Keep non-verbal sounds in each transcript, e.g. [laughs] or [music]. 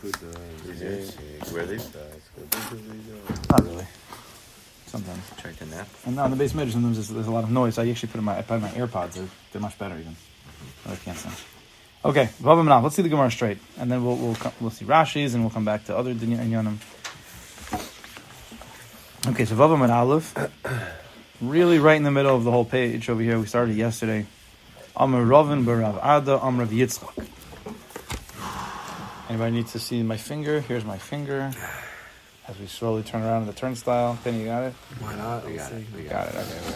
Good, where they start. Not really. Sometimes. Trying to nap. And on the base measure, sometimes there's, there's a lot of noise. I actually put in my, I put in my AirPods. They're, they're much better even. Mm-hmm. But I can't sing. Okay, Vav Manal. Let's see the Gemara straight, and then we'll we'll come, we'll see Rashi's, and we'll come back to other Dinyanim. Okay, so Vav Aleph, really right in the middle of the whole page over here. We started yesterday. Amr Ravin Barav Ada Amr Yitzchak. Anybody needs to see my finger? Here's my finger. As we slowly turn around in the turnstile. Penny, you got it? Why not? We got it. We Got it. Okay.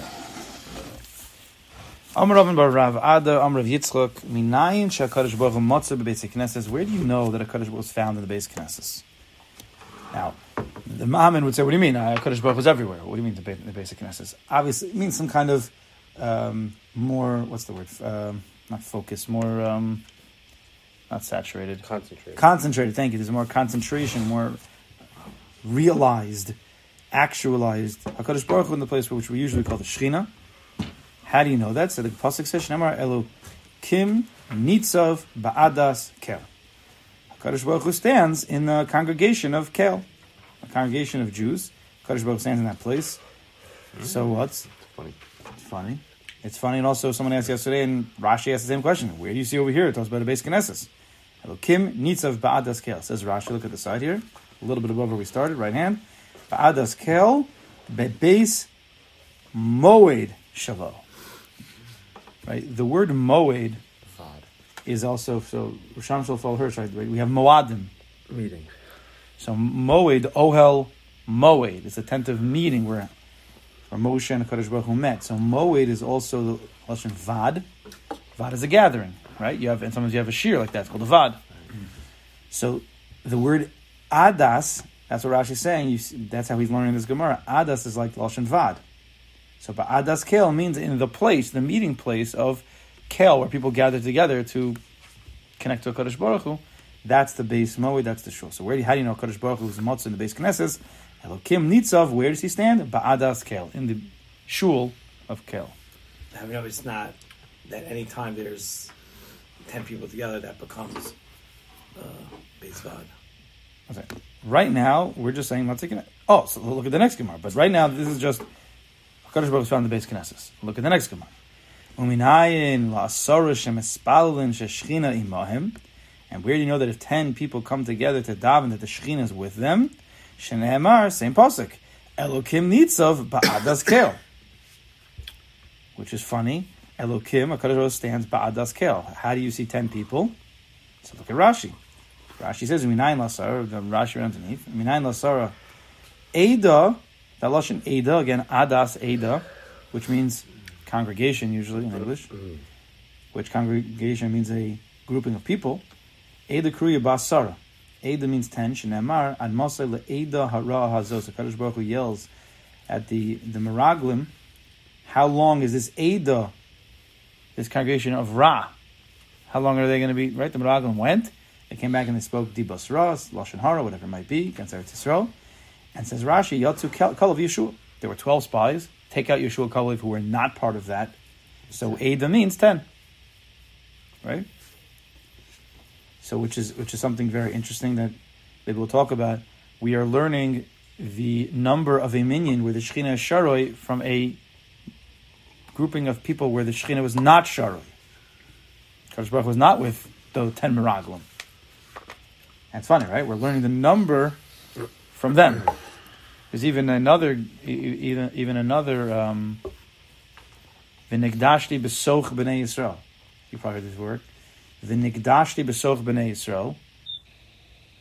Amr Ravin Bar Rav Ada Amr Rav Yitzchak Minayin Shakadosh Baruch Motzah Bebeis Knesses. Where do you know that a Baruch was found in the base Knesses? Now, the Mahaman would say, "What do you mean? Uh, Kadosh Baruch Hu was everywhere. What do you mean the, ba- the basic Knesses? Obviously, it means some kind of um, more. What's the word? Um, not focus. More. Um, not saturated. Concentrated. Concentrated. Thank you. There's more concentration. More realized, actualized. Hakadosh Baruch Hu in the place which we usually call the Shechina. How do you know that? So the pasuk says, "Shnemar Elo Kim Nitzav Ba'adas Kel." Hakadosh Baruch Hu stands in the congregation of Kel, a congregation of Jews. Hakadosh Baruch Hu stands in that place. Hmm? So what's Funny. it's funny? It's funny, and also someone asked yesterday, and Rashi asked the same question. Where do you see over here? It talks about a base Knesses. Kim Nitzav Ba'adas Kel. Says Rashi. Look at the side here, a little bit above where we started, right hand. Ba'adas Kel Bebeis Moed Shalo. Right. The word Moed is also so. Risham Shal follow Hirsch. Right. We have Moadim. Meeting. So Moed Ohel Moed. It's a tent of meeting where where Moshe and Hakadosh Baruch Hu met. So Moed is also the lashon Vad. Vad is a gathering, right? You have and sometimes you have a shear like that. It's called a Vad. So the word Adas. That's what Rashi's saying. You that's how he's learning this Gemara. Adas is like lashon Vad. So but Adas Kel means in the place, the meeting place of Kel, where people gather together to connect to Hakadosh Baruch Hu. That's the base Moed, that's the shul. So where do you, how do you know Kadosh Baruch Hu is Motzah in the base Knesses? Elokim Nitzav, where does he stand? Ba'adas Kel, in the shul of Kel. I know it's not that any time there's ten people together that becomes uh, base vod. Okay. Right now, we're just saying, let's take it. Oh, so look at the next Gemara. But right now, this is just Kadosh Baruch found the base Knesses. Look at the next Gemara. And where do you know that if ten people come together to daven that the Shechina is with them? Shenehemar, same pasuk. Elokim nitzav ba'adas kel. [coughs] Which is funny. Elokim, HaKadosh Baruch stands ba'adas kel. How do you see ten people? So look at Rashi. Rashi says, Minayin lasara, the Rashi underneath. Minayin lasara, Ada, that Lashon Ada, again, Adas Ada, which means congregation usually in English, which congregation means a grouping of people. Eda Kruya Basara. Eda means ten. Shenemar Ad Mosai LeEda Hara Hazos. So Kadosh Baruch Hu yells at the the Meraglim. How long is this Eda? This congregation of Ra. How long are they going to be? Right, the Meraglim went. They came back and they spoke Dibas Ras, Lashon Hara, whatever it might be, against Eretz Yisrael. And says Rashi, Yatsu Kalav Yeshua. There were twelve spies. Take out Yeshua Kalav who were not part of that. So Eda means ten. Right. So, which is which is something very interesting that maybe we'll talk about. We are learning the number of a minion with the Shechina Sharoi from a grouping of people where the Shechina was not Sharoi. Kadosh Baruch was not with the ten Meraglim. That's funny, right? We're learning the number from them. There's even another, even even another. Um, V'nigdashti b'soch b'nei Yisrael. You probably heard this word. V'nigdashti b'soch b'nei Yisrael.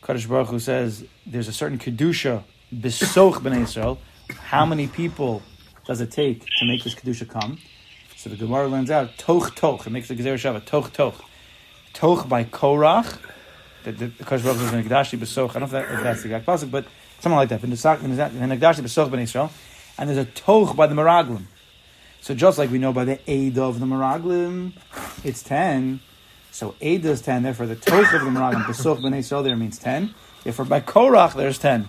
Kadosh Baruch Hu says there's a certain kedusha b'soch b'nei Yisrael. How many people does it take to make this kedusha come? So the Gemara learns out toch toch. It makes the Gezeira Shava toch toch. Toch by Korach. Kadosh Baruch Hu is v'nigdashti b'soch. I don't know if, that, if that's the exact pasuk, but something like that. V'nigdashti b'soch b'nei Yisrael. And there's a toch by the Meraglim. So just like we know by the Ada of the Meraglim, it's 10. So Ada is 10, therefore the Toch of the Meraglim, Besuch ben Yisrael there means 10. Therefore by Korach there's 10.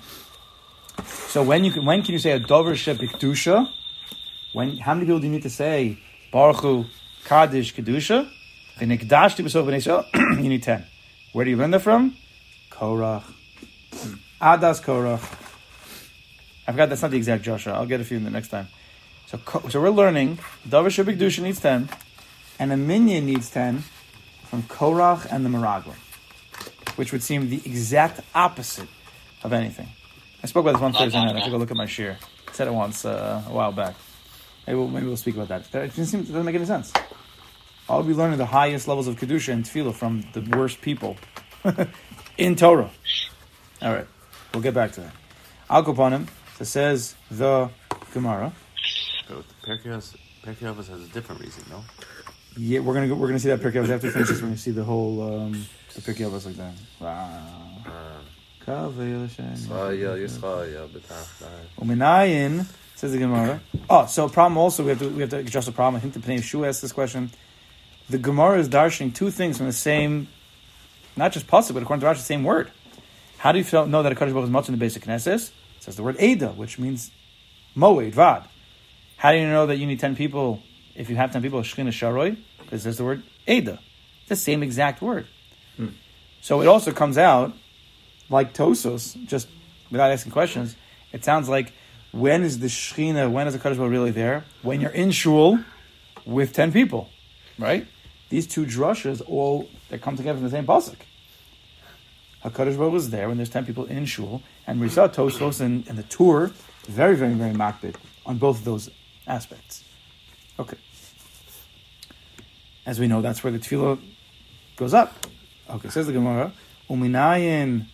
So when you can, when can you say a Davar Shebikdusha? When, how many people do you need to say Baruch Hu, Kaddish, Kedusha? [clears throat] You need 10. Where do you learn that from? Korach. Adas Korach. I forgot that's not the exact Joshua. I'll get a few in the next time. So, so we're learning Davar Shabbat needs 10, and a minion needs 10 from Korach and the Meraglim, which would seem the exact opposite of anything. I spoke about this one Thursday night. I took a look at my share. Said it once uh, a while back. Maybe we'll, maybe we'll speak about that. It doesn't, seem, it doesn't make any sense. I'll be learning the highest levels of Kedusha and Tefillah from the worst people [laughs] in Torah. All right, we'll get back to that. Al Kapanim, so says the Gemara. But Pirkei Avos- has a different reason, no? Yeah, we're gonna go, we're gonna see that Pirkei after we finish this. We're gonna see the whole um, the Pirkei like that. Wow. Uh, Kaveh L'Shem. Yisrael, Yisrael, B'tachtai. Uminayin says the Gemara. Oh, so problem also we have to we have to address the problem. I think the Pnei Shu asked this question. The Gemara is darshaning two things from the same, not just pasuk, but according to Rashi, the same word. How do you know that a Kaddish Baruch is much in the basic Knesset? It says the word Ada, which means Moed, Vad. How do you know that you need 10 people if you have 10 people, Shechina Sharoi? Because there's the word Ada. It's the same exact word. Hmm. So it also comes out like Tosos, just without asking questions. It sounds like when is the Shechina, when is the Kaddish Baruch really there? When you're in Shul with 10 people, right? These two drushas all, they come together from the same pasuk. HaKadosh Baruch is there when there's 10 people in Shul, and we saw Tosos and, and the tour, very, very, very makbid on both of those aspects. Okay. As we know, that's where the tefillah goes up. Okay, says the Gemara, Uminayin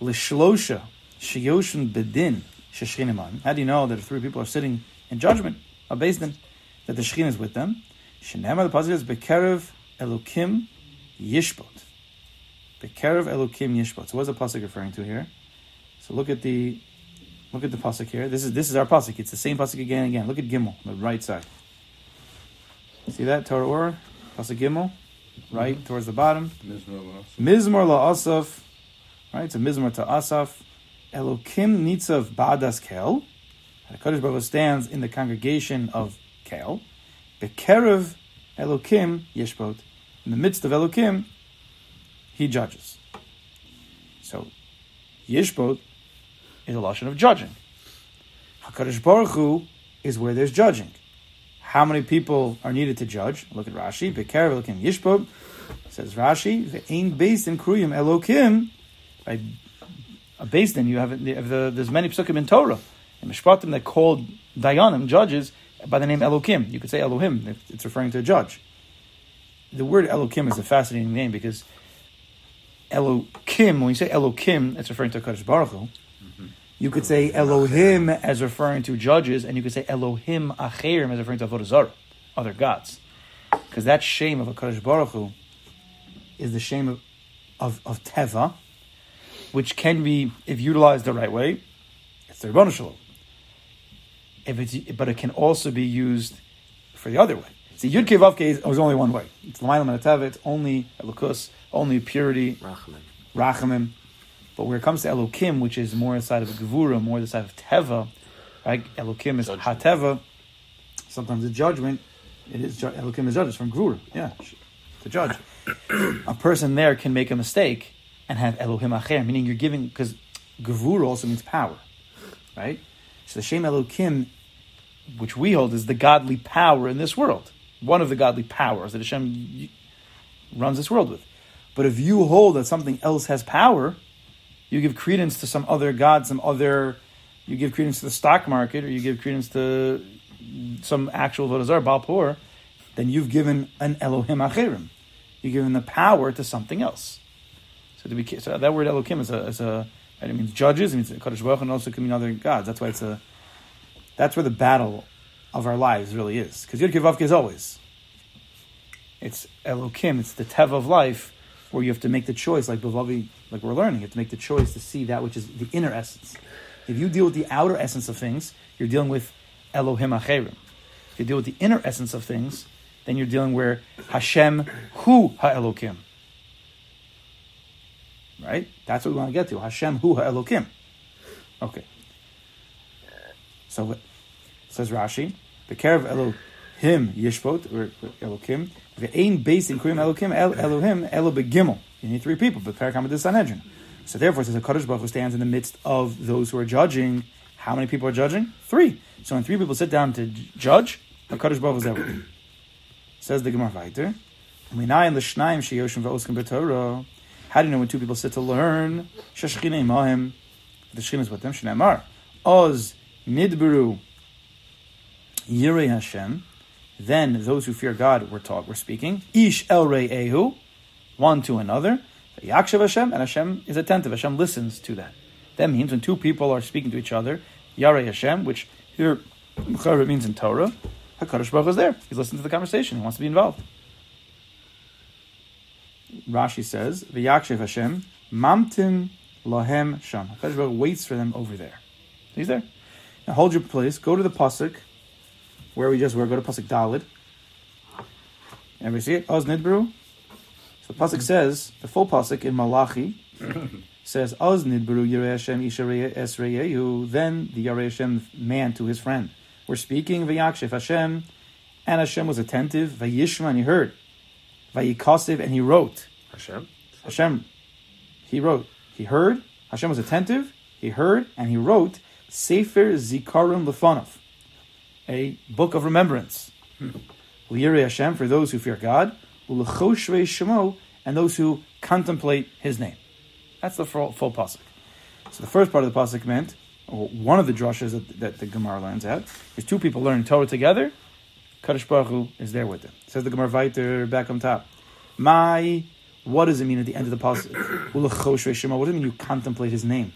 lishlosha sheyoshin bedin How do you know that if three people are sitting in judgment, a din, that the shechin is with them? Shenema, the positive is bekerev elokim yishbot. Bekerev elokim yishbot. So what's the pasuk referring to here? So look at the look at the pasuk here. This is this is our pasuk. It's the same pasuk again and again. Look at Gimel on the right side. See that Torah or pasuk Gimel, right mm-hmm. towards the bottom. Mizmor la Asaf, right? It's a Mizmor to Asaf. Elokim nitzav ba'adas kel. The Kaddish Baruch stands in the congregation of kel. Bekerev Elokim yeshbot. In the midst of Elokim, he judges. So, yishbot is a lashon of judging. Hakadosh Baruch Hu is where there's judging. How many people are needed to judge? Look at Rashi. Bekerev Elokim yishbot. Says Rashi, "Ve'ein based in kruyim Elokim." By a based in you have, the, the, there's many psukim in Torah and mishpatim that called dayanim judges by the name Elokim. You could say Elohim. if It's referring to a judge. The word Elokim is a fascinating name because Elokim, when you say Elokim, it's referring to Kadosh Baruch Hu. Mm-hmm. You could say Elohim as referring to judges, and you could say Elohim Acherim as referring to Avodah other gods. Because that shame of a Kadosh Baruch Hu is the shame of, of, of Teva, which can be, if utilized the right way, it's the Ribbon Shalom. If it's, but it can also be used for the other way. See, Yud Kei Vav Kei is is only one way. It's Teva, it's only Elokus, only purity, Rachamim. Rachamim. But when it comes to Elokim, which is more inside of Gevura, more the side of Teva, right? Elokim is Judgment. Hateva. Sometimes the judgment, it is ju- Elokim is judges from Gevura. Yeah, the judge. [coughs] a person there can make a mistake and have Elohim Acher, meaning you're giving because Gevura also means power, right? So the Shem Elokim, which we hold, is the godly power in this world. One of the godly powers that Hashem runs this world with. But if you hold that something else has power, you give credence to some other god, some other, you give credence to the stock market, or you give credence to some actual Vodazar, Baal Peor, then you've given an Elohim Acherim. You've given the power to something else. So, to be, so that word Elohim is a, is a it means judges, it means Kadosh Baruch and also can mean other gods. That's why it's a, that's where the battle of our lives really is. Because Yud Kevavke is always. It's Elohim, it's the Tev of life, where you have to make the choice, like Bavavi, like we're learning, you have to make the choice to see that which is the inner essence. If you deal with the outer essence of things, you're dealing with Elohim Acherim. If you deal with the inner essence of things, then you're dealing where Hashem Hu HaElokim. Right? That's what we want to get to. Hashem Hu HaElokim. Okay. So says Rashi, the care of Elohim yishpot or Elokim. Ve'ein based in Kurim Elokim El Elohim Elo. You need three people, but Parakam the Sanhedrin. So therefore, it says a Kaddish Baruch Hu stands in the midst of those who are judging. How many people are judging? Three. So when three people sit down to judge, Kaddish Baruch Hu is there. Says the Gemara Vayter. Minayin l'shnaim sheyoshim v'oskim b'torah. How do you know when two people sit to learn? Shashchina imahim. The shechina is with them. Shneimar. Oz nidberu yirei Hashem. Then those who fear God were taught, were speaking. Ish el ehu. One to another. Yakshav Hashem, and Hashem is attentive. Hashem listens to that. That means when two people are speaking to each other, Yarei Hashem, which here means in Torah, HaKadosh Baruch is there. He's listening to the conversation. He wants to be involved. Rashi says, "V'yakshev Hashem mamtin lahem sham." Hakadosh waits for them over there. He's there. Now hold your place. Go to the pasuk where we just were. Go to pasuk Dalid. Everybody see it? Oh, Oz nidbru. So the pasuk mm-hmm. says the full pasuk in Malachi [coughs] says oh, Oz nidbru yirei Hashem esreyehu. Then the Yarei Hashem man to his friend. We're speaking v'yakshev Hashem, and Hashem was attentive. Vayishma and he heard. Vayikasiv and he wrote. Hashem. Hashem, he wrote. He heard. Hashem was attentive. He heard and he wrote Sefer Zikaron Lefanov, a book of remembrance. Hmm. L'yirei Hashem for those who fear God, u'lechoshvei shemo and those who contemplate His name. That's the full, full pasuk. So the first part of the pasuk meant, or one of the drushes that, that the Gemara learns out, is two people learning Torah together. Kadosh Baruch Hu is there with them. Says the Gemara Vayter back on top. My, what does it mean at the end of the pasuk? What does it mean you contemplate His name?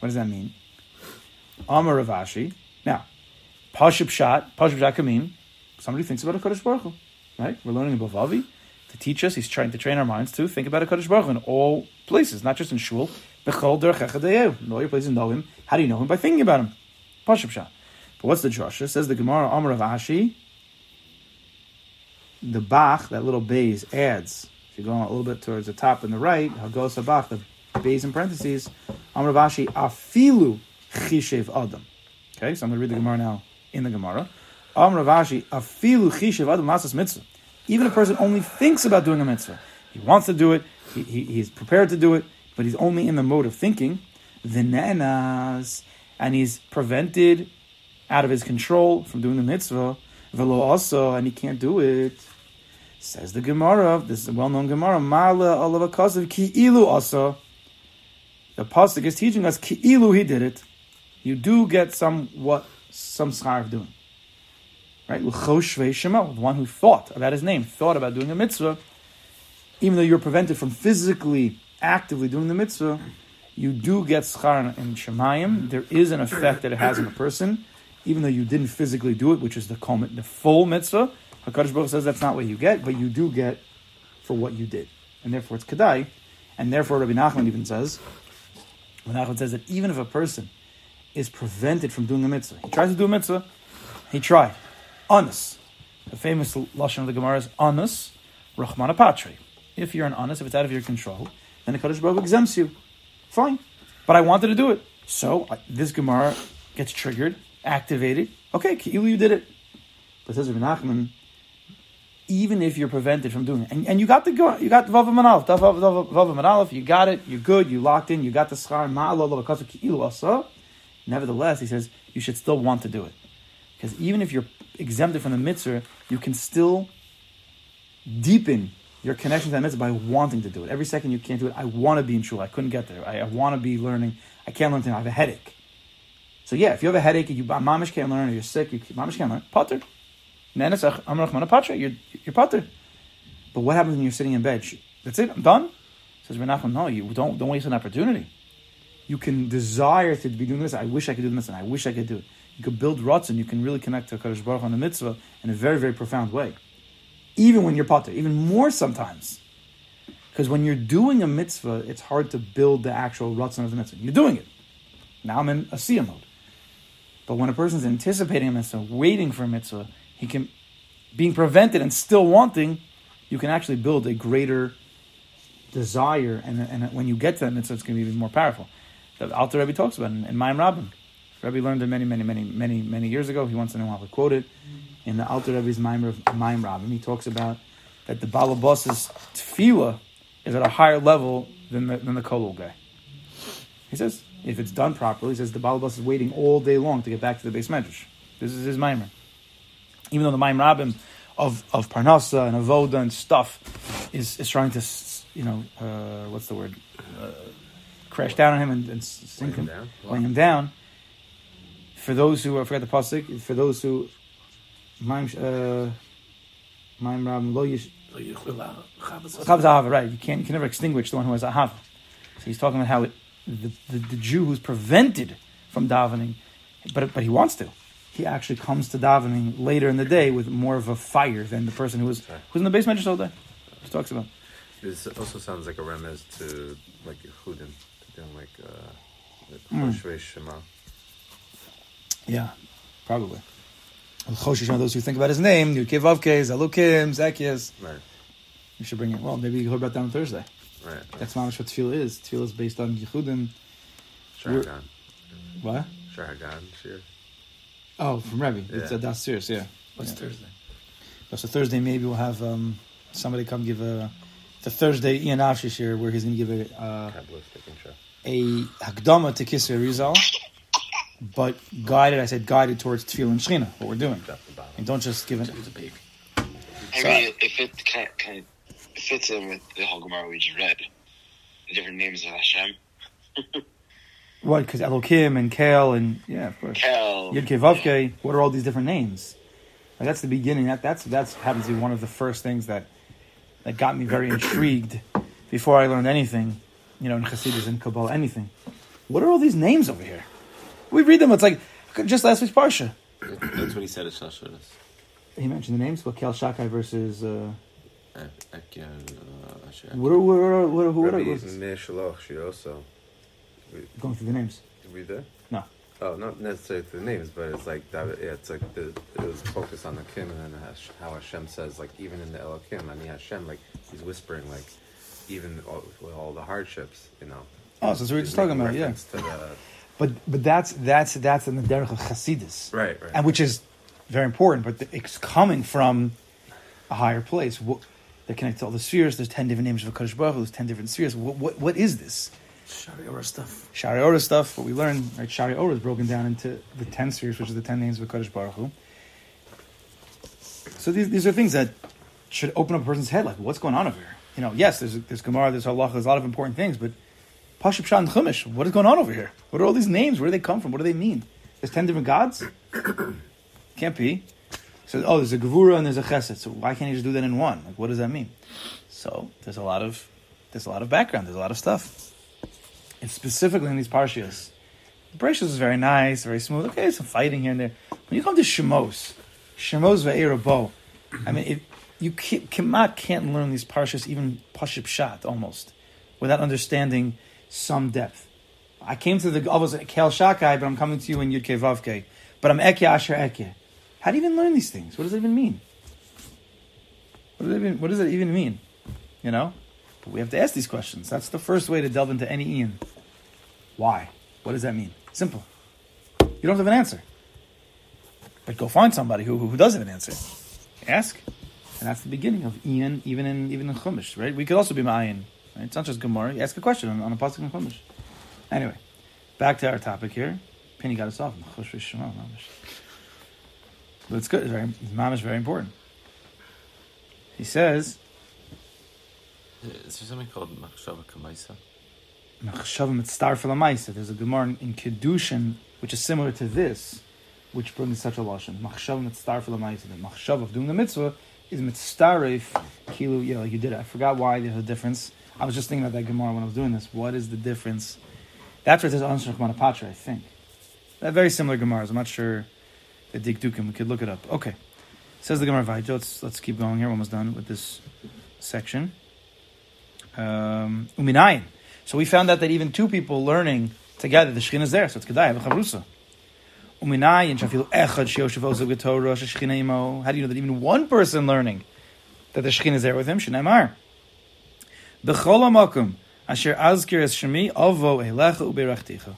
What does that mean? Amar Rav Ashi. Now, Pashup Shat, Pashup Shat can somebody thinks about a Kaddish Baruch Hu, right? We're learning in Bavavi to teach us. He's trying to train our minds to think about a Kaddish Baruch Hu in all places, not just in shul. Bechol derech. In all your places, know him. How do you know him? By thinking about him. Pashup Shat. But what's the drasha? Says the Gemara Amar Rav Ashi. The Bach, that little base, adds. If you go a little bit towards the top and the right, Hagos Bach, the base in parentheses, Amar Rav Ashi afilu chishev adam. Okay, so I'm going to read the Gemara now in the Gemara. Am Rav Ashi, afilu chishev adam masas mitzvah. Even a person only thinks about doing a mitzvah. He wants to do it. He, he, he's prepared to do it, but he's only in the mode of thinking. V'nenas, and he's prevented out of his control from doing the mitzvah. Velo also, and he can't do it. Says the Gemara, this is a well-known Gemara, Mala olav akasav ki ilu also. The pasuk is teaching us ki ilu he did it you do get some what some schar of doing. Right? The one who thought about his name, thought about doing a mitzvah, even though you're prevented from physically, actively doing the mitzvah, you do get schar in Shemayim. There is an effect that it has on a person, even though you didn't physically do it, which is the the full mitzvah. Hakadosh Baruch says that's not what you get, but you do get for what you did, and therefore it's kedai, and therefore Rabbi Nachman even says, Rabbi Nachman says that even if a person is prevented from doing a mitzvah. He tries to do a mitzvah, he tried. Anus. The famous lashon of the Gemara is anus, rachmana patri. If you're an anus, if it's out of your control, then the Kaddish Baruch exempts you. Fine. But I wanted to do it. So uh, this Gemara gets triggered, activated. Okay, you did it. But says Rabbi Nachman, even if you're prevented from doing it, and, and you got the you got the Vav Manalef, Vav Manalef, you got it, you're good, you locked in, you got the schar, ma'alol, Nevertheless, he says you should still want to do it. Because even if you're exempted from the mitzvah, you can still deepen your connection to that mitzvah by wanting to do it. Every second you can't do it, I want to be in shul. I couldn't get there. I, I want to be learning. I can't learn today. I have a headache. So yeah, if you have a headache, you mamish can't learn, or you're sick, you mamish can't learn. Potter. You're you're potter. But what happens when you're sitting in bed? That's it. I'm done. Says Menachem, no, you don't don't waste an opportunity you can desire to be doing this. I wish I could do this, and I wish I could do it. You could build ruts, and you can really connect to Kadosh Baruch on the mitzvah in a very, very profound way. Even when you're potter, even more sometimes. Because when you're doing a mitzvah, it's hard to build the actual rutzon of the mitzvah. You're doing it. Now I'm in a siyah mode. But when a person's anticipating a mitzvah, waiting for a mitzvah, he can, being prevented and still wanting, you can actually build a greater desire. And, and when you get to that it's going to be even more powerful The Alter Rebbe talks about in, in Mayim Rabbim. Rebbe learned it many, many, many, many, many years ago. He wants to know how to quote it. In the Alter Rebbe's Maim of Maim Rabbim, he talks about that the Balabos's tefillah is at a higher level than the, than the kolol guy. He says, if it's done properly, he says the Balabos is waiting all day long to get back to the base medrash. This is his Maimer. Even though the Maim Rabbim of, of Parnasa and Avoda and stuff is, is trying to, you know, uh, what's the word? Uh, crash down on him and, and sink him down? laying him down. For those who, I forgot the pasuk, for those who, Maim, uh, Maim Rabbim, lo yish, So you will allow Chavos Chavos ahava, right? You can't, you can never extinguish the one who has ahava. So he's talking about how it, the, the the Jew who's prevented from davening, but but he wants to. He actually comes to davening later in the day with more of a fire than the person who was Right. who's in the basement just all day. He talks about. This also sounds like a remez to like Yehudim, to doing like uh, like Mm. Shema. Yeah, probably. Those who think about his name. Yud Vavke, Zalukim, Zacchaeus. Right, You should bring it. Well, maybe you heard about that on Thursday. right. That's mamish what tefillah is. Tefillah is based on Yehudim. Sharagan, What? Sharagan, Shir. Oh, from Rebbe. It's Yeah. a das serious, yeah. What's Yeah. Thursday? So Thursday maybe we'll have um, somebody come give a the Thursday Ian Ashish here where he's going to give a uh, a hakdama to Kisra Rizal, but guided. I said guided towards Tefillah and Shechina. What we're doing, Drop the bottom. and don't just give it. It's a big. I mean, if it kind of, kind of fits in with the whole Gemara we just read, the different names of Hashem, [laughs] What? Because Elokim and Kale and yeah, of course. Kel, Yud Vavke. What are all these different names? Like, that's the beginning. That that's that's happens to be one of the first things that that got me very intrigued before I learned anything, you know, in Hasidus and Kabbalah, anything. What are all these names over here? We read them. It's like just last week's parsha. That's what he said at Shashadas. He mentioned the names. What Kel Shakai versus. Uh, Ekya, uh, Asher. what are what are what are, what are, going through the names? Did we there? No. Oh, not necessarily through the names, but it's like that. Yeah, it's like the it was focused on the Kim and then Hash- how Hashem says like even in the Elokim, I mean Hashem like he's whispering like even all, with all the hardships, you know. Oh, so that's what we were just talking about, yeah. To the, But but that's that's that's in the derech of Chasidus, right, right. and which is very important. But it's coming from a higher place. What, they're connected to all the spheres. There's ten different names of Hakadosh Baruch Hu. There's ten different spheres. What what, what is this? Shaarei Orah stuff. Shaarei Orah stuff. What we learn, right? Shaarei Orah is broken down into the ten spheres, which is the ten names of Hakadosh Baruch Hu. So these these are things that should open up a person's head. Like, what's going on over here? You know, yes, there's there's Gemara, there's Halacha, there's a lot of important things, but Pashup Shah and Chumash, what is going on over here? What are all these names? Where do they come from? What do they mean? There's ten different gods. [coughs] Can't be. So, oh, there's a Gevura and there's a Chesed. So why can't you just do that in one? Like, what does that mean? So there's a lot of there's a lot of background. There's a lot of stuff. And specifically in these parshias, the Bereshit is very nice, very smooth. Okay, some fighting here and there. When you come to Shemos, Shemos ve'erabo, I mean, it, you can't, can't learn these parshas even paship shat almost without understanding some depth. I came to the was Kel Shakai, but I'm coming to you in Yud Kei Vav Kei. But I'm Eke Asher Eke. How do you even learn these things? What does it even mean? What does it even, what does it even mean? You know? But we have to ask these questions. That's the first way to delve into any Ian. Why? What does that mean? Simple. You don't have an answer. But go find somebody who, who, does have an answer. Ask. And that's the beginning of Ian, even in even in Chumash, right? We could also be Ma'ayin. Right? It's not just Gemara. You ask a question on, on a pasuk in Chumash. Anyway, back to our topic here. Penny got us off. But it's good. It's very, is very important. He says, Is there something called Machshava Kamaisa? There's a Gemara in, in Kedushin, which is similar to this, which brings such a lashon. Machshavim Mitzstar for Lamaisa. The Machshav of doing the mitzvah is Mitzstarif Kilu. Yeah, like you did it. I forgot why there's a difference. I was just thinking about that Gemara when I was doing this. What is the difference? That's where it says Anshe Manapatra, I think. They're very similar Gemaras. I'm not sure the Dikdukim. We could look it up. Okay. Says the Gemara Vayjo. Let's, let's keep going here. We're almost done with this section. Um, Uminayin. So we found out that even two people learning together, the Shekhinah is there, so it's Kedai, V'chavrusa. Uminayin, shafilu echad sheoshev ozav getorah, sheshchina imo. How do you know that even one person learning that the Shekhinah is there with him? Shneimar. B'chol ha'makom, asher azkir es shemi, uberachticha.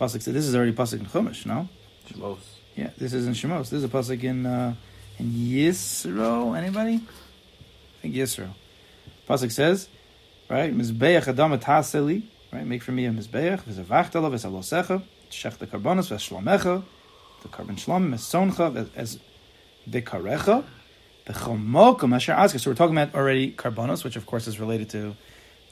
Pasuk said this is already pasuk in Chumash, no? Shemos. Yeah, this is in Shemos. This is a pasuk in uh, in Yisro. Anybody? I think Yisro. Pasuk says, right? Mizbeach adam taseli. Right, make for me a mizbeach. V'zavachtala v'zalosecha. Shech the karbonos v'shlomecha. The carbon shlom v'soncha as bikarecha. B'chomokum asher azka. So we're talking about already karbonos, which of course is related to,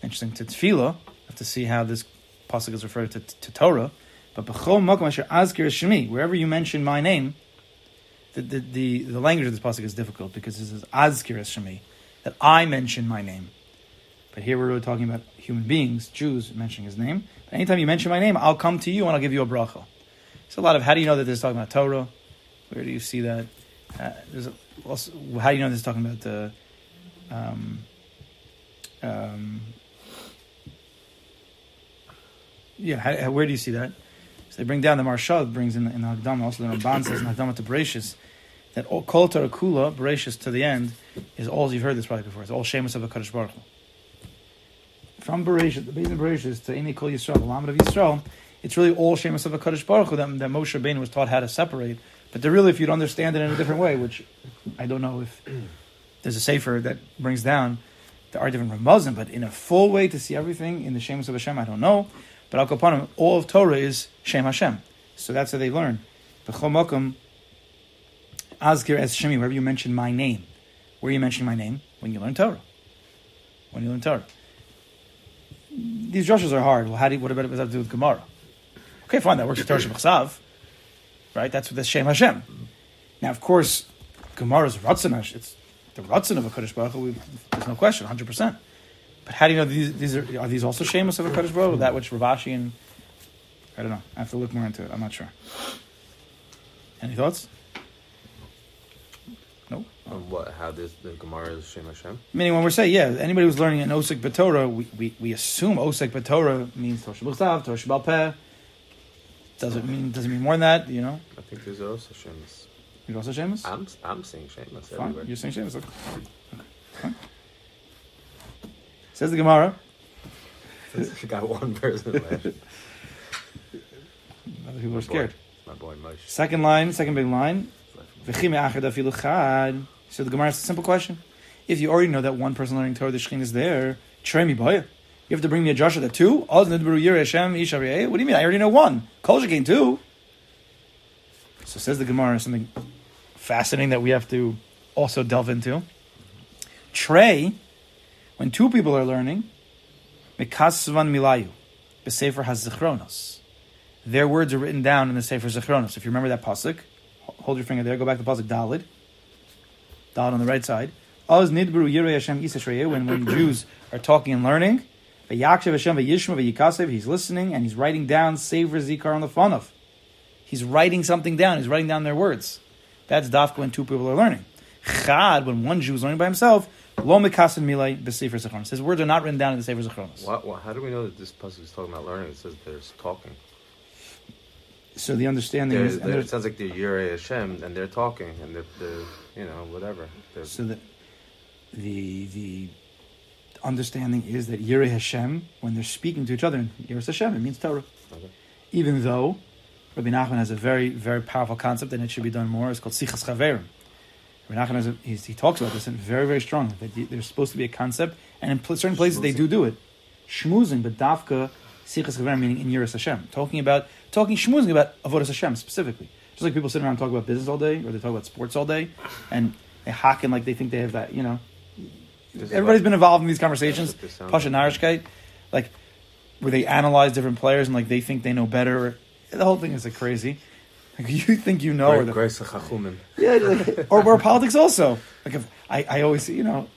interesting to tefillah. Have to see how this pasuk is referred to, to Torah. But b'chol asher azkir shemi, wherever you mention my name, the, the, the, the language of this pasuk is difficult because it says azkir shemi, that I mention my name. But here we're really talking about human beings, Jews, mentioning his name. But anytime you mention my name, I'll come to you and I'll give you a bracha. It's a lot of how do you know that this is talking about Torah? Where do you see that? Uh, a, also, how do you know this is talking about the um, um, yeah, how, how- where do you see that? So they bring down the Marshal brings in in the Hagdama, also the Ramban says in Hagdama to Bereshis that all Kol Torah Kula Bereshis to the end is all you've heard this probably before. It's all Shemus of Hakadosh Baruch Hu. From Bereshit, the base of Bereshis to Eni Kol Yisrael, the Lamed of Yisrael, it's really all Shemus of Hakadosh Baruch Hu that, that Moshe Rabbeinu was taught how to separate. But they're really, if you'd understand it in a different way, which I don't know if there's a sefer that brings down there are different ramazim, but in a full way to see everything in the Shemus of Hashem, I don't know. But Al Kapanim, all of Torah is Shem Hashem. So that's how they learn. B'chol makom, Azkir as Shemi, wherever you mention my name. Where you mention my name? When you learn Torah. When you learn Torah. These drushes are hard. Well, how do you, what about it has to do with Gemara? Okay, fine, that works with Torah Shabbat Right? That's what that's Shem Hashem. Now, of course, Gemara's Ratzon, it's the Ratzon of a Kaddish Baruch Hu, there's no question, 100%. But how do you know these, these are, are these also Shemus of a Kaddish Baruch? That which Rav Ashi and, I don't know, I have to look more into it, I'm not sure. Any thoughts? No? What? How this the Gemara is Shem Hashem? Meaning when we're saying, yeah, anybody who's learning an Osik B'Torah, we, we, we assume Osik B'Torah means Torah Shabbat Torah Shabbat Does it mean, does it mean more than that, you know? I think there's also Shemus. You're also Shemus? I'm I'm seeing Shemus everywhere. you're saying Shemus. Okay. Okay. Says the Gemara. [laughs] I got one person left. [laughs] Other people are scared. My boy Moshe. Second line, second big line. So the Gemara asks a simple question. If you already know that one person learning Torah, the Shekhin is there, trey mi boya. You have to bring me a Joshua that two? What do you mean? I already know one. Kol Shekhin two. So says the Gemara something fascinating that we have to also delve into. Trey, when two people are learning, mikasvan milayu, b'sefer hazichronos. Their words are written down in the Sefer Zichronos. If you remember that pasuk, hold your finger there. Go back to pasuk Dalid. Dalid on the right side. Oz nidbru yirei Hashem Yisrael. When when [clears throat] Jews are talking and learning, v'yakshav Hashem v'yishma v'yikasev. He's listening and he's writing down Sefer Zikar on the phonov. He's writing something down. He's writing down their words. That's dafka when two people are learning. Chad when one Jew is learning by himself. Lo mekasen milay b'Sefer Zichronos. His words are not written down in the Sefer Zichronos. What, what, how do we know that this pasuk is talking about learning? It says there's talking. So the understanding They're, is, they're, it sounds like they're Yirei Hashem and they're talking and they're, they're you know whatever. They're, So the the the understanding is that Yireh Hashem, when they're speaking to each other, in Yireh Hashem, it means Torah. Okay. Even though Rabbi Nachman has a very very powerful concept and it should be done more. It's called Sichas Chaverim. Rabbi Nachman has a, he's, he talks about this and very very strong that there's supposed to be a concept, and in certain places they do do it, shmuzing, but dafka Sichas Chaverim meaning in Yireh Hashem, talking about talking shmuzing about avodas Hashem specifically. Just like people sit around and talk about business all day, or they talk about sports all day, and they hack and like they think they have that, you know. This is Everybody's been involved in these conversations. That's what this sounds Pasha Narishkeit, like where they analyze different players and like they think they know better. The whole thing is like crazy. Like [laughs] you think you know, or the, Grace yeah, like, or, or politics also. Like if I, I always, you know,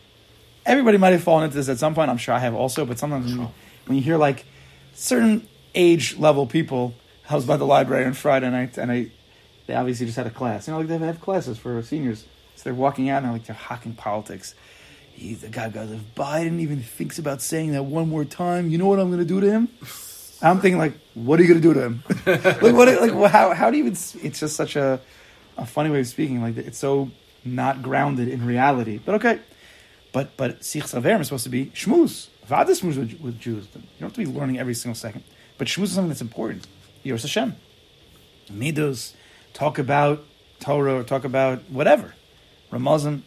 everybody might have fallen into this at some point. I'm sure I have also, but sometimes when you, when you hear like certain age level people, I was by the library on Friday night, and I, they obviously just had a class. You know, like they have classes for seniors, so they're walking out and like they're hawking politics. He's the guy goes, if Biden even thinks about saying that one more time, you know what I'm going to do to him? I'm thinking like, what are you going to do to him? [laughs] like, what? Like, how? How do you even? It's just such a, a funny way of speaking. Like, it's so not grounded in reality. But okay, but but Sich is supposed to be shmuz. Vada shmuz with, with Jews. You don't have to be learning every single second. But shmuz is something that's important. Yiras Hashem. Midos, talk about Torah, or talk about whatever. Ramazan,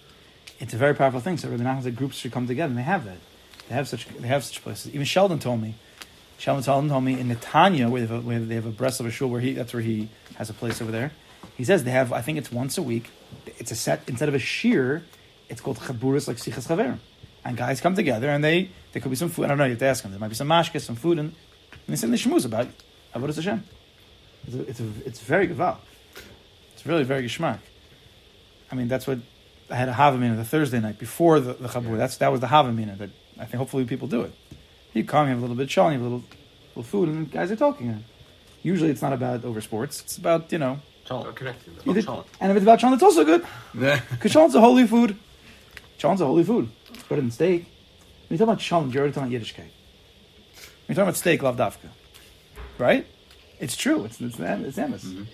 it's a very powerful thing. So the Nachman said groups should come together, and they have that. They have such they have such places. Even Sheldon told me. Sheldon Sheldon told me in Netanya, where they have a, where they have a breast of a shul, where he that's where he has a place over there. He says they have, I think it's once a week. It's a set instead of a shear, it's called chaburas like sichas chaverim, and guys come together and they there could be some food. I don't know. You have to ask them. There might be some mashke, some food, and, and they send the shmuz about avodas Hashem. It's a, it's, a, it's very good val. It's really very geschmack. I mean, that's what I had a Havamina the Thursday night before the, the Chabur. That's that was the Havamina that I think hopefully people do it. You come, you have a little bit of shawl, you have a little, little food, and guys are talking. Usually, it's not about over sports. It's about you know. Shalom. Connecting them. you and if it's about shalom, it's also good. Because shalom's a holy food. Shalom's a holy food. It's better than steak. When you talk about shalom, you're already talking about Yiddishkeit. When you're talking about steak, lavdafka. Right? It's true. It's, it's, it's emes. When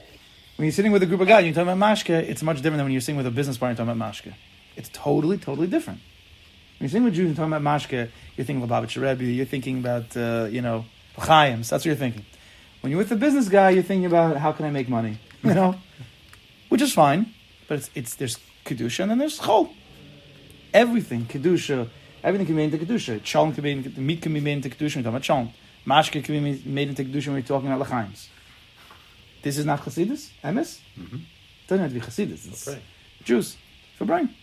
you're sitting with a group of guys and you're talking about mashke, it's much different than when you're sitting with a business partner and talking about mashke. It's totally, totally different. When you're sitting with Jews and talking about mashke, you're thinking about Lubavitcher Rebbe, you're thinking about, uh, you know, Chayims. That's what you're thinking. When you're with a business guy, you're thinking about how can I make money, you know? [laughs] Which is fine, but it's, it's there's Kedusha and then there's Chol. Everything, Kedusha, everything can be made into Kedusha. Shalom can be, made, the meat can be made into Kedusha we're talking about Shalom. Mashke can be made into Kedusha we're talking about L'chaims. This is not Chassidus, Emes? It doesn't have to be Chassidus. It's Right. Jews. For Brian.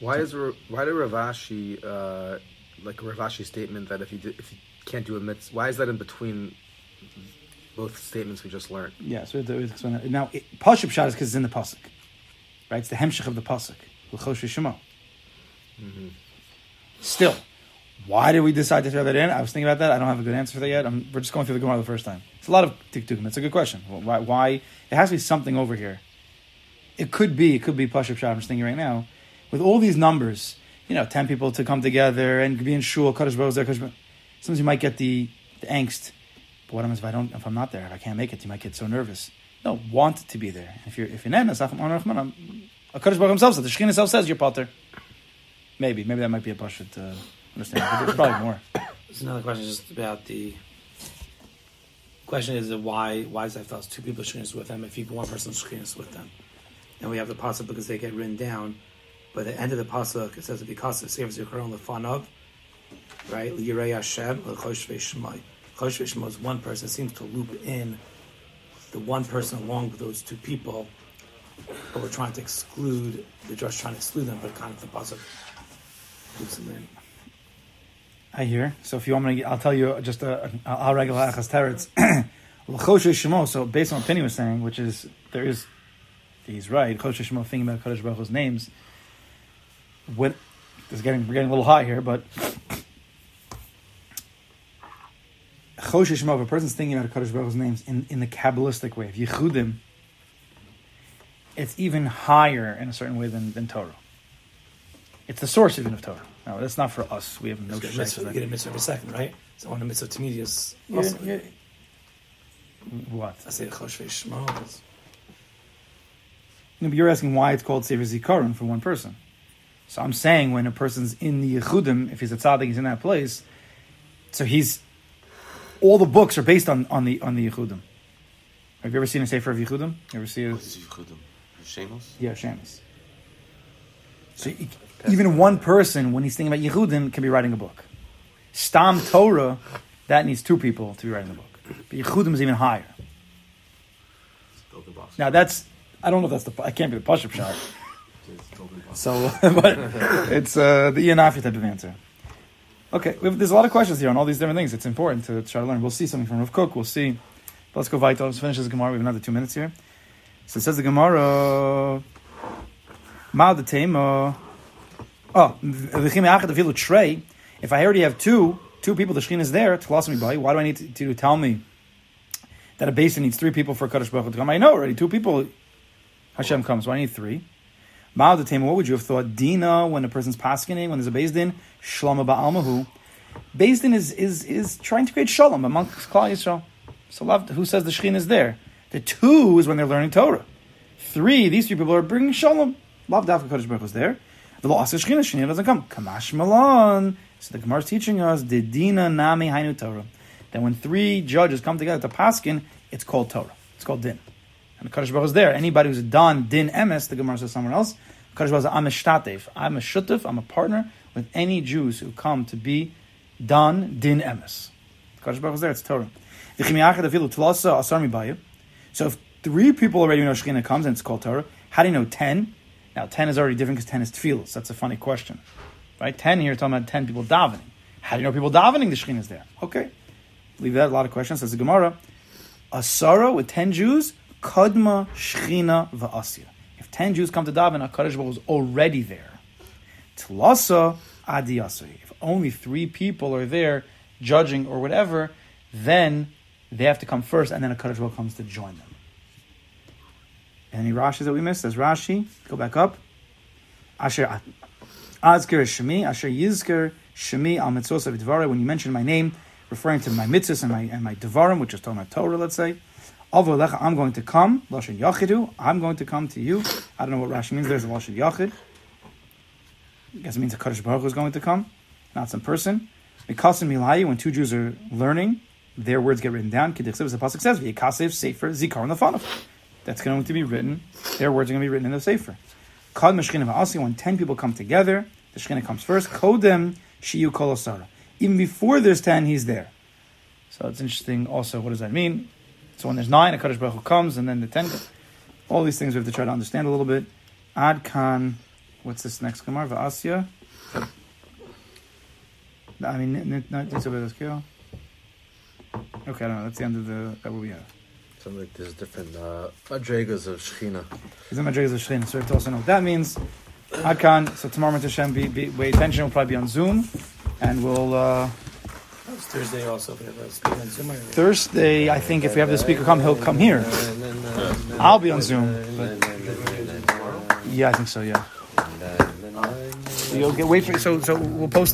Why is why did Rav Ashi uh, like a Rav Ashi statement that if you if you can't do a mitzvah, why is that in between both statements we just learned? Yeah, so we have to- we have to explain that. Now, Pashup shot is because it's in the Pasuk. Right? It's the Hemshech of the Pasuk. Shemo. Mm-hmm. Still, why did we decide to throw that in? I was thinking about that. I don't have a good answer for that yet. I'm, we're just going through the Gemara the first time. It's a lot of tiktukim. It's a good question. Why, why? There has to be something over here. It could be. It could be Pashup shot. I'm just thinking right now. With all these numbers, you know, 10 people to come together and be in shul, Kaddish Baruch there, Kaddish Sometimes you might get the, the angst. But what happens if I don't? If I'm not there, if I can't make it, you might get so nervous. No, want to be there. If you're if you're not, a Kaddish Baruch himself says the Shekhinah himself says you're potter. Maybe maybe that might be a pashut to uh, understand. But there's probably more. There's another question just about the question is why why does that have two people shchinas with them if you one person shchinas with them? And we have the pasuk because they get written down. But at the end of the pasuk it says because of Sefer Zikaron Lefanov, right? Yirei Hashem Lechosh Shmai. Chosh Shmai is one person. It seems to loop in the one person along with those two people. But we're trying to exclude. We're just trying to exclude them, but kind of the pasuk loops them in. I hear. So if you want me, to, I'll tell you just a al regular achas teretz. [clears throat] So based on what Penny was saying, which is there is, he's right. Choshe shemo thinking about Kadosh Baruch Hu's names. This is getting we're getting a little high here, but Choshe shemo. If a person's thinking about Kadosh Baruch Hu's names in in the kabbalistic way, if yichudim, it's even higher in a certain way than than Torah. It's the source even of Torah. No, that's not for us. We have no You get a mitzvah, for you that. get a mitzvah every second, right? So one of the mitzvah to me is Yeah, also, yeah. What? I say chosh shmo. is- No, but you're asking why it's called Sefer Zikaron for one person. So I'm saying when a person's in the Yechudim, if he's a tzaddik, he's in that place. So he's all the books are based on, on the on the Yechudim. Have you ever seen a Sefer of Yechudim? You ever see a Is yeah Shamus? So even one person, when he's thinking about Yechudim, can be writing a book. Stam Torah, that needs two people to be writing the book. But Yechudim is even higher. Build the box. Now that's I don't know if that's the I can't be the push up shot. [laughs] So, but it's uh, the Ian Afi type of answer. Okay, have, there's a lot of questions here on all these different things. It's important to try to learn. We'll see something from Rav Kook. We'll see. But let's go weiter. Let's finish this Gemara. We have another two minutes here. So says the Gemara. Ma the. Oh, v'chim yachad afilu trey. If I already have two, two people, the shechin is there. Me by. Why do I need to, to tell me that a basin needs three people for a kaddish to come? I know already. Two people. Hashem comes. Why do I need three? Ma'al the. What would you have thought? Dina when a person's paskening when there's a din. Shlama ba'almahu. Beis din is is is trying to create shalom amongst Klal Yisrael. So love, who says the shechin is there? The two is when they're learning Torah. Three, these three people are bringing shalom. Love dafka Kodesh Baruch is there. The law says shechina, shechina doesn't come. Kamash malon. So the Gemara is teaching us the dina nami hainu Torah. Then when three judges come together to paskin, it's called Torah. It's called din. And the Kaddish Baruch is there. Anybody who's done din emes, the Gemara says somewhere else. Kodesh Baruch says, I'm. I'm a shutuf. I'm a partner with any Jews who come to be done din emes. The Kaddish Baruch is there. It's Torah. So if three people already know Shekhinah comes and it's called Torah, how do you know ten? Now ten is already different because ten is tefillos. That's a funny question, right? Ten here talking about ten people davening. How do you know people davening? The Shekhinah is there. Okay, leave that a lot of questions. Says the Gemara, a sorrow with ten Jews, kadma Shechina va'asya. If ten Jews come to daven, a Baruch Hu already there. Tlasa adi asay. If only three people are there judging or whatever, then they have to come first, and then HaKadosh Baruch comes to join them. Any Rashis that we missed? There's Rashi. Go back up. Asher Azker Shemi, Asher Yizker Shemi Al Mitzvos Dvara. When you mention my name, referring to my mitzvahs and my and my devarim, which is about Torah, let's say. Avo Lecha, I'm going to come. Lashon Yachidu, I'm going to come to you. I don't know what Rashi means. There's a Lashon Yachid. I guess it means HaKadosh Baruch is going to come, not some person. Mikasim Milayi, when two Jews are learning, their words get written down. Kedichsev, as the pasuk says, V'yikasev Sefer Zikaron Lefanav. That's going to be written. Their words are going to be written in the Sefer. Kadma Shechina Va'asi, when ten people come together, the Shechina comes first. Kodem Shiyu Kolosara. Even before there's ten, he's there. So it's interesting also, what does that mean? So when there's nine, HaKadosh Baruch comes, and then the ten. All these things we have to try to understand a little bit. Ad Kan, what's this next Gemara? Va'asya? I mean, n- n- not Okay, I don't know. That's the end of the, that what we have. Sounds like there's different uh, madrigas of Shechina. Is the Madrigas of Shechina. So we have to also know what that means. Adkan. So tomorrow, Mr. Hashem, be, be, wait attention. We'll probably be on Zoom, and we'll uh, Thursday also. If we have a speaker on Zoom. Thursday. I think if we have the speaker come, he'll come here. I'll be on Zoom. But yeah, I think so. Yeah. So you'll get wait for so so we'll post.